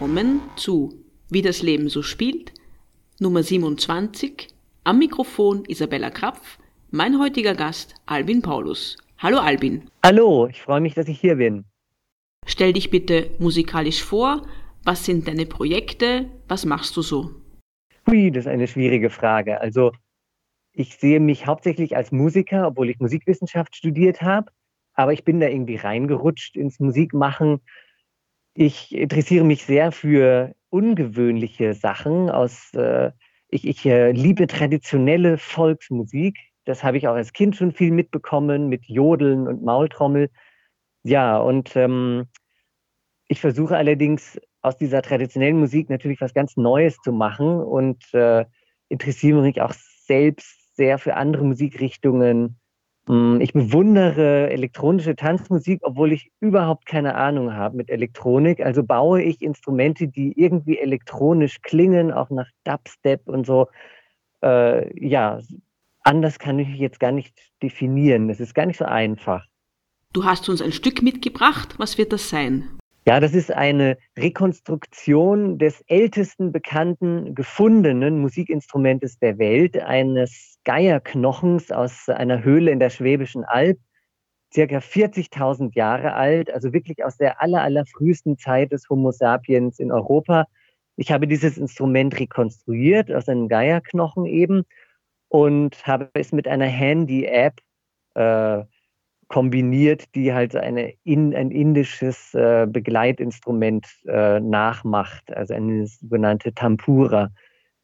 willkommen zu Wie das Leben so spielt, Nummer 27. Am Mikrofon Isabella Krapf, mein heutiger Gast Albin Paulus. Hallo Albin. Hallo, ich freue mich, dass ich hier bin. Stell dich bitte musikalisch vor. Was sind deine Projekte? Was machst du so? Hui, das ist eine schwierige Frage. Also, ich sehe mich hauptsächlich als Musiker, obwohl ich Musikwissenschaft studiert habe. Aber ich bin da irgendwie reingerutscht ins Musikmachen ich interessiere mich sehr für ungewöhnliche Sachen aus, äh, ich, ich äh, liebe traditionelle Volksmusik. Das habe ich auch als Kind schon viel mitbekommen mit Jodeln und Maultrommel. Ja, und ähm, ich versuche allerdings aus dieser traditionellen Musik natürlich was ganz Neues zu machen und äh, interessiere mich auch selbst sehr für andere Musikrichtungen, ich bewundere elektronische Tanzmusik, obwohl ich überhaupt keine Ahnung habe mit Elektronik. Also baue ich Instrumente, die irgendwie elektronisch klingen, auch nach Dubstep und so. Äh, ja, anders kann ich jetzt gar nicht definieren. Es ist gar nicht so einfach. Du hast uns ein Stück mitgebracht. Was wird das sein? Ja, das ist eine Rekonstruktion des ältesten bekannten gefundenen Musikinstrumentes der Welt, eines Geierknochens aus einer Höhle in der Schwäbischen Alb, circa 40.000 Jahre alt, also wirklich aus der aller, allerfrühesten Zeit des Homo sapiens in Europa. Ich habe dieses Instrument rekonstruiert aus einem Geierknochen eben und habe es mit einer Handy-App äh, kombiniert, die halt eine in, ein indisches äh, Begleitinstrument äh, nachmacht, also eine sogenannte Tampura.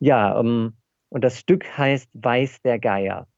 Ja, ähm, und das Stück heißt Weiß der Geier.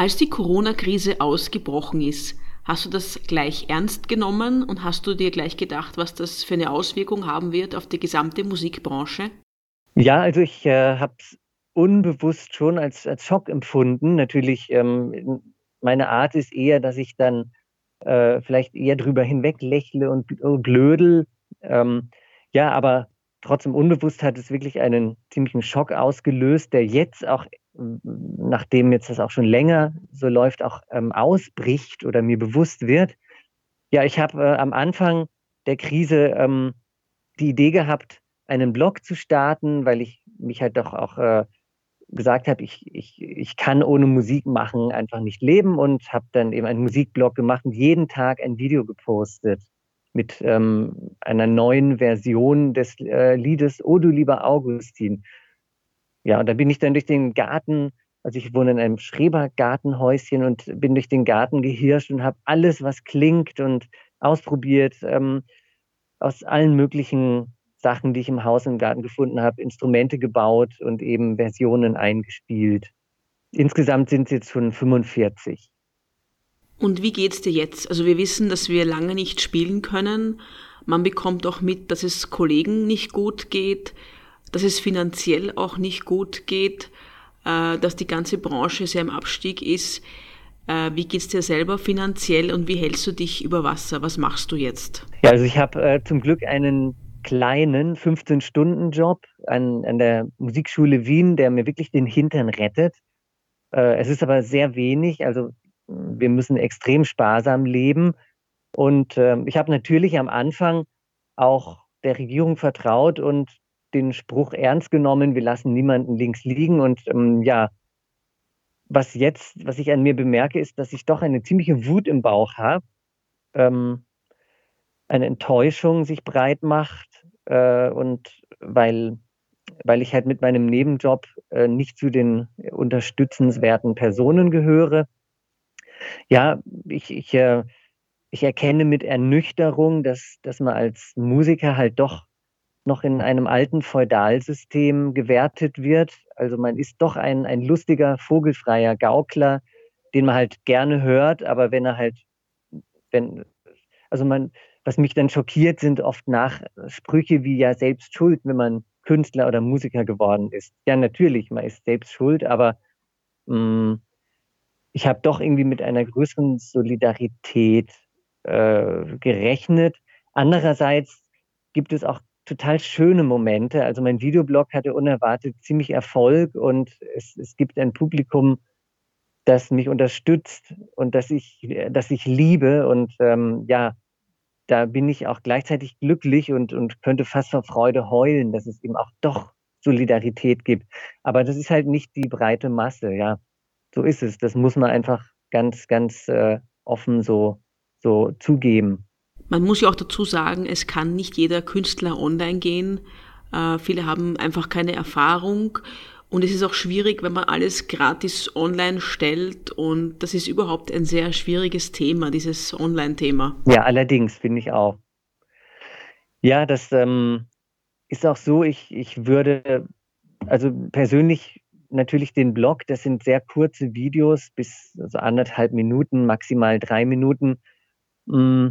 Als die Corona-Krise ausgebrochen ist, hast du das gleich ernst genommen und hast du dir gleich gedacht, was das für eine Auswirkung haben wird auf die gesamte Musikbranche? Ja, also ich äh, habe es unbewusst schon als, als Schock empfunden. Natürlich, ähm, meine Art ist eher, dass ich dann äh, vielleicht eher drüber hinweg lächle und blödel. Ähm, ja, aber trotzdem unbewusst hat es wirklich einen ziemlichen Schock ausgelöst, der jetzt auch, nachdem jetzt das auch schon länger so läuft, auch ähm, ausbricht oder mir bewusst wird. Ja, ich habe äh, am Anfang der Krise ähm, die Idee gehabt, einen Blog zu starten, weil ich mich halt doch auch äh, gesagt habe, ich, ich, ich kann ohne Musik machen einfach nicht leben und habe dann eben einen Musikblog gemacht und jeden Tag ein Video gepostet mit ähm, einer neuen Version des äh, Liedes O du lieber Augustin. Ja, und da bin ich dann durch den Garten, also ich wohne in einem Schrebergartenhäuschen und bin durch den Garten gehirscht und habe alles, was klingt und ausprobiert, ähm, aus allen möglichen Sachen, die ich im Haus und im Garten gefunden habe, Instrumente gebaut und eben Versionen eingespielt. Insgesamt sind es jetzt schon 45. Und wie geht's dir jetzt? Also wir wissen, dass wir lange nicht spielen können. Man bekommt auch mit, dass es Kollegen nicht gut geht, dass es finanziell auch nicht gut geht, äh, dass die ganze Branche sehr im Abstieg ist. Äh, wie geht's dir selber finanziell und wie hältst du dich über Wasser? Was machst du jetzt? Ja, also ich habe äh, zum Glück einen kleinen 15-Stunden-Job an, an der Musikschule Wien, der mir wirklich den Hintern rettet. Äh, es ist aber sehr wenig, also wir müssen extrem sparsam leben. Und äh, ich habe natürlich am Anfang auch der Regierung vertraut und den Spruch ernst genommen, wir lassen niemanden links liegen. Und ähm, ja, was jetzt, was ich an mir bemerke, ist, dass ich doch eine ziemliche Wut im Bauch habe. Ähm, eine Enttäuschung sich breit macht äh, und weil, weil ich halt mit meinem Nebenjob äh, nicht zu den unterstützenswerten Personen gehöre. Ja, ich, ich, äh, ich erkenne mit Ernüchterung, dass, dass man als Musiker halt doch noch in einem alten Feudalsystem gewertet wird. Also man ist doch ein, ein lustiger, vogelfreier Gaukler, den man halt gerne hört, aber wenn er halt, wenn, also man, was mich dann schockiert, sind oft Nachsprüche wie ja selbst schuld, wenn man Künstler oder Musiker geworden ist. Ja, natürlich, man ist selbst schuld, aber mh, mm, ich habe doch irgendwie mit einer größeren Solidarität äh, gerechnet. Andererseits gibt es auch total schöne Momente. Also mein Videoblog hatte unerwartet ziemlich Erfolg und es, es gibt ein Publikum, das mich unterstützt und das ich, das ich liebe. Und ähm, ja, da bin ich auch gleichzeitig glücklich und, und könnte fast vor Freude heulen, dass es eben auch doch Solidarität gibt. Aber das ist halt nicht die breite Masse, ja. So ist es. Das muss man einfach ganz, ganz äh, offen so, so zugeben. Man muss ja auch dazu sagen, es kann nicht jeder Künstler online gehen. Äh, viele haben einfach keine Erfahrung und es ist auch schwierig, wenn man alles gratis online stellt. Und das ist überhaupt ein sehr schwieriges Thema, dieses Online-Thema. Ja, allerdings finde ich auch. Ja, das ähm, ist auch so, ich, ich würde, also persönlich natürlich den Blog, das sind sehr kurze Videos, bis also anderthalb Minuten, maximal drei Minuten. Mm.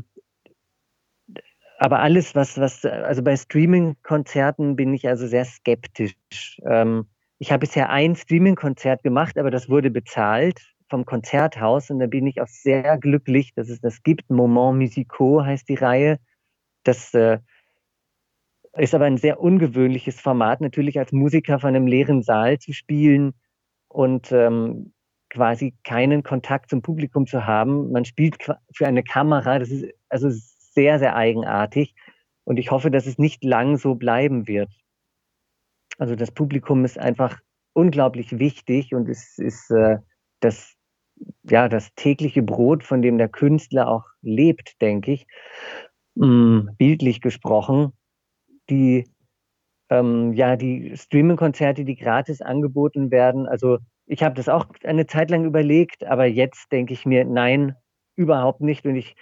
Aber alles, was, was, also bei Streaming-Konzerten bin ich also sehr skeptisch. Ähm, ich habe bisher ein Streaming-Konzert gemacht, aber das wurde bezahlt vom Konzerthaus und da bin ich auch sehr glücklich, dass es das gibt. Moment Musicaux heißt die Reihe. Das äh, ist aber ein sehr ungewöhnliches Format, natürlich als Musiker von einem leeren Saal zu spielen und ähm, quasi keinen Kontakt zum Publikum zu haben. Man spielt für eine Kamera, das ist also sehr, sehr eigenartig. Und ich hoffe, dass es nicht lang so bleiben wird. Also das Publikum ist einfach unglaublich wichtig und es ist äh, das, ja, das tägliche Brot, von dem der Künstler auch lebt, denke ich, mm, bildlich gesprochen. Die, ähm, ja, die Streaming-Konzerte, die gratis angeboten werden, also ich habe das auch eine Zeit lang überlegt, aber jetzt denke ich mir, nein, überhaupt nicht. Und ich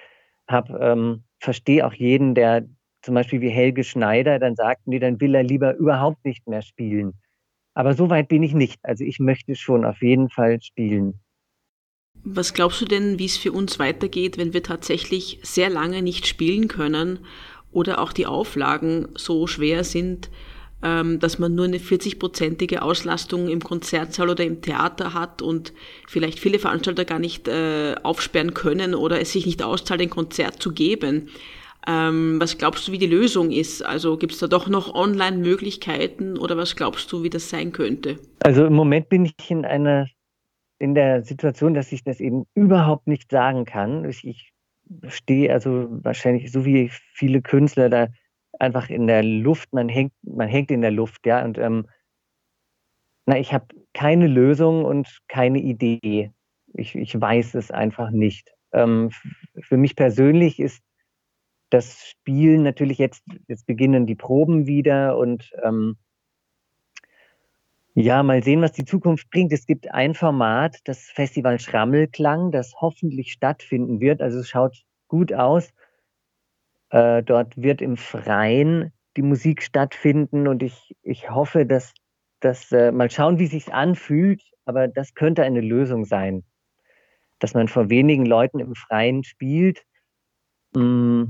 habe ähm, verstehe auch jeden, der zum Beispiel wie Helge Schneider dann sagt, nee, dann will er lieber überhaupt nicht mehr spielen. Aber so weit bin ich nicht. Also ich möchte schon auf jeden Fall spielen. Was glaubst du denn, wie es für uns weitergeht, wenn wir tatsächlich sehr lange nicht spielen können oder auch die Auflagen so schwer sind, dass man nur eine 40-prozentige Auslastung im Konzertsaal oder im Theater hat und vielleicht viele Veranstalter gar nicht äh, aufsperren können oder es sich nicht auszahlt, ein Konzert zu geben. Ähm, was glaubst du, wie die Lösung ist? Also gibt es da doch noch Online-Möglichkeiten oder was glaubst du, wie das sein könnte? Also im Moment bin ich in einer in der Situation, dass ich das eben überhaupt nicht sagen kann. Ich, ich stehe also wahrscheinlich so wie viele Künstler da einfach in der Luft, man hängt, man hängt in der Luft, ja. Und ähm, na, ich habe keine Lösung und keine Idee. Ich, ich weiß es einfach nicht. Ähm, für mich persönlich ist das Spielen natürlich jetzt, jetzt beginnen die Proben wieder und ähm, ja, mal sehen, was die Zukunft bringt. Es gibt ein Format, das Festival Schrammelklang, das hoffentlich stattfinden wird. Also es schaut gut aus. Äh, dort wird im Freien die Musik stattfinden und ich, ich hoffe, dass das äh, mal schauen, wie sich anfühlt, aber das könnte eine Lösung sein, dass man vor wenigen Leuten im Freien spielt. Mm,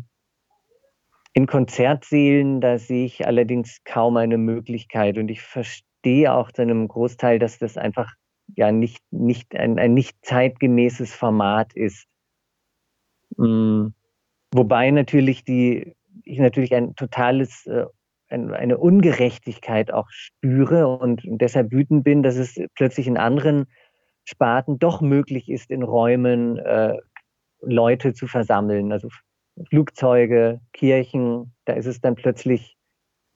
in Konzertsälen, da sehe ich allerdings kaum eine Möglichkeit und ich verstehe auch zu einem Großteil, dass das einfach ja nicht, nicht ein, ein nicht zeitgemäßes Format ist. Mm, Wobei natürlich die, ich natürlich ein totales, äh, eine Ungerechtigkeit auch spüre und deshalb wütend bin, dass es plötzlich in anderen Sparten doch möglich ist, in Räumen äh, Leute zu versammeln. Also Flugzeuge, Kirchen, da ist es dann plötzlich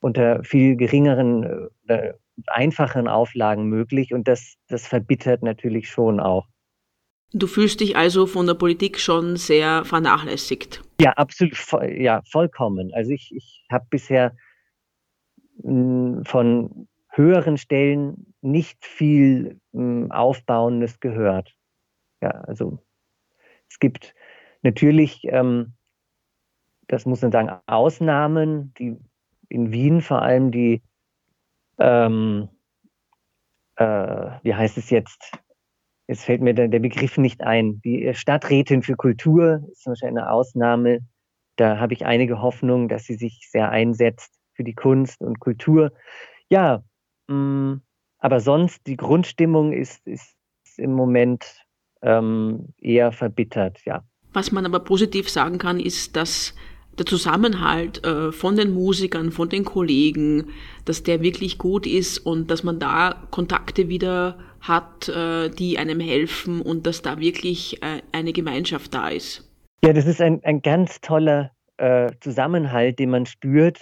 unter viel geringeren, äh, einfachen Auflagen möglich und das, das verbittert natürlich schon auch. Du fühlst dich also von der Politik schon sehr vernachlässigt. Ja, absolut, ja, vollkommen. Also ich, ich habe bisher hm, von höheren Stellen nicht viel hm, Aufbauendes gehört. Ja, also es gibt natürlich, ähm, das muss man sagen, Ausnahmen, die in Wien vor allem die, ähm, äh, wie heißt es jetzt, Jetzt fällt mir der, Begriff nicht ein. Die Stadträtin für Kultur ist Beispiel eine Ausnahme. Da habe ich einige Hoffnung, dass sie sich sehr einsetzt für die Kunst und Kultur. Ja, mm, aber sonst die Grundstimmung ist, ist im Moment ähm, eher verbittert, ja. Was man aber positiv sagen kann, ist, dass der Zusammenhalt äh, von den Musikern, von den Kollegen, dass der wirklich gut ist und dass man da Kontakte wieder hat, äh, die einem helfen und dass da wirklich äh, eine Gemeinschaft da ist. Ja, das ist ein, ein ganz toller äh, Zusammenhalt, den man spürt,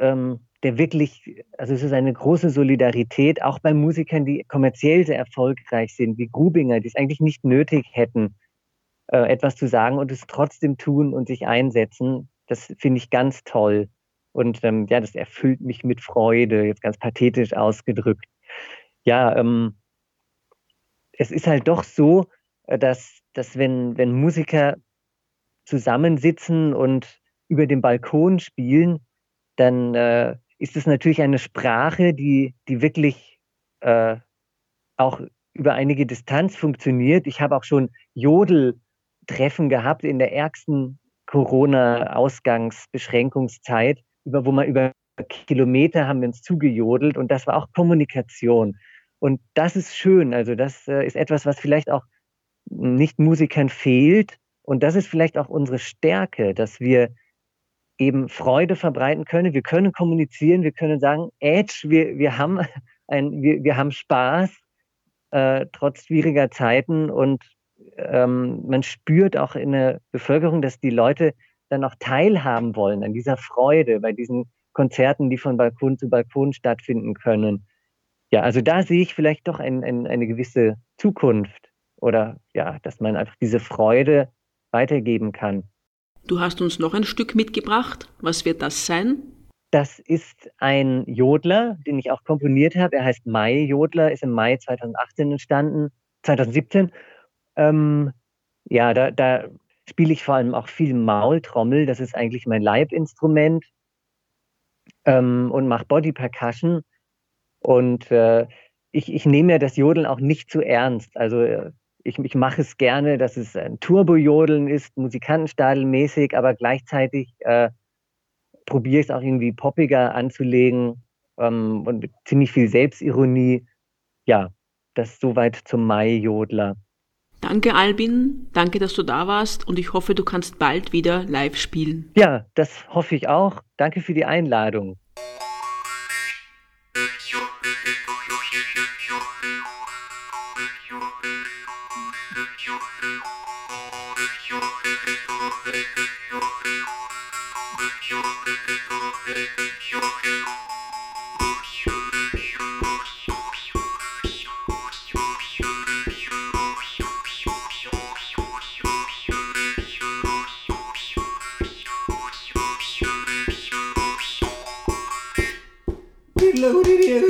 ähm, der wirklich, also es ist eine große Solidarität, auch bei Musikern, die kommerziell sehr erfolgreich sind, wie Grubinger, die es eigentlich nicht nötig hätten, äh, etwas zu sagen und es trotzdem tun und sich einsetzen. Das finde ich ganz toll. Und ähm, ja, das erfüllt mich mit Freude, jetzt ganz pathetisch ausgedrückt. Ja, ähm, es ist halt doch so, äh, dass, dass wenn, wenn Musiker zusammensitzen und über den Balkon spielen, dann äh, ist es natürlich eine Sprache, die, die wirklich äh, auch über einige Distanz funktioniert. Ich habe auch schon Jodeltreffen gehabt in der ärgsten Corona-Ausgangsbeschränkungszeit, über, wo man über Kilometer haben wir uns zugejodelt und das war auch Kommunikation. Und das ist schön. Also das äh, ist etwas, was vielleicht auch Nicht-Musikern fehlt. Und das ist vielleicht auch unsere Stärke, dass wir eben Freude verbreiten können. Wir können kommunizieren, wir können sagen, Edge, wir, wir, haben, ein, wir, wir haben Spaß, äh, trotz schwieriger Zeiten. Und ähm, man spürt auch in der Bevölkerung, dass die Leute dann auch teilhaben wollen an dieser Freude bei diesen Konzerten, die von Balkon zu Balkon stattfinden können ja, also da sehe ich vielleicht doch ein, ein, eine gewisse Zukunft oder ja, dass man einfach diese Freude weitergeben kann. Du hast uns noch ein Stück mitgebracht. Was wird das sein? Das ist ein Jodler, den ich auch komponiert habe. Er heißt Mai Jodler, ist im Mai 2018 entstanden, 2017. Ähm, ja, da, da spiele ich vor allem auch viel Maultrommel. Das ist eigentlich mein Leibinstrument ähm, und mache Body Percussion. Und äh, ich, ich nehme ja das Jodeln auch nicht zu ernst. Also äh, ich, ich mache es gerne, dass es ein Turbo-Jodeln ist, musikantenstadelmäßig, aber gleichzeitig äh, probiere ich es auch irgendwie poppiger anzulegen ähm, und mit ziemlich viel Selbstironie. Ja, das soweit zum Mai-Jodler. Danke, Albin. Danke, dass du da warst und ich hoffe, du kannst bald wieder live spielen. Ja, das hoffe ich auch. Danke für die Einladung. loaded in.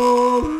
Oh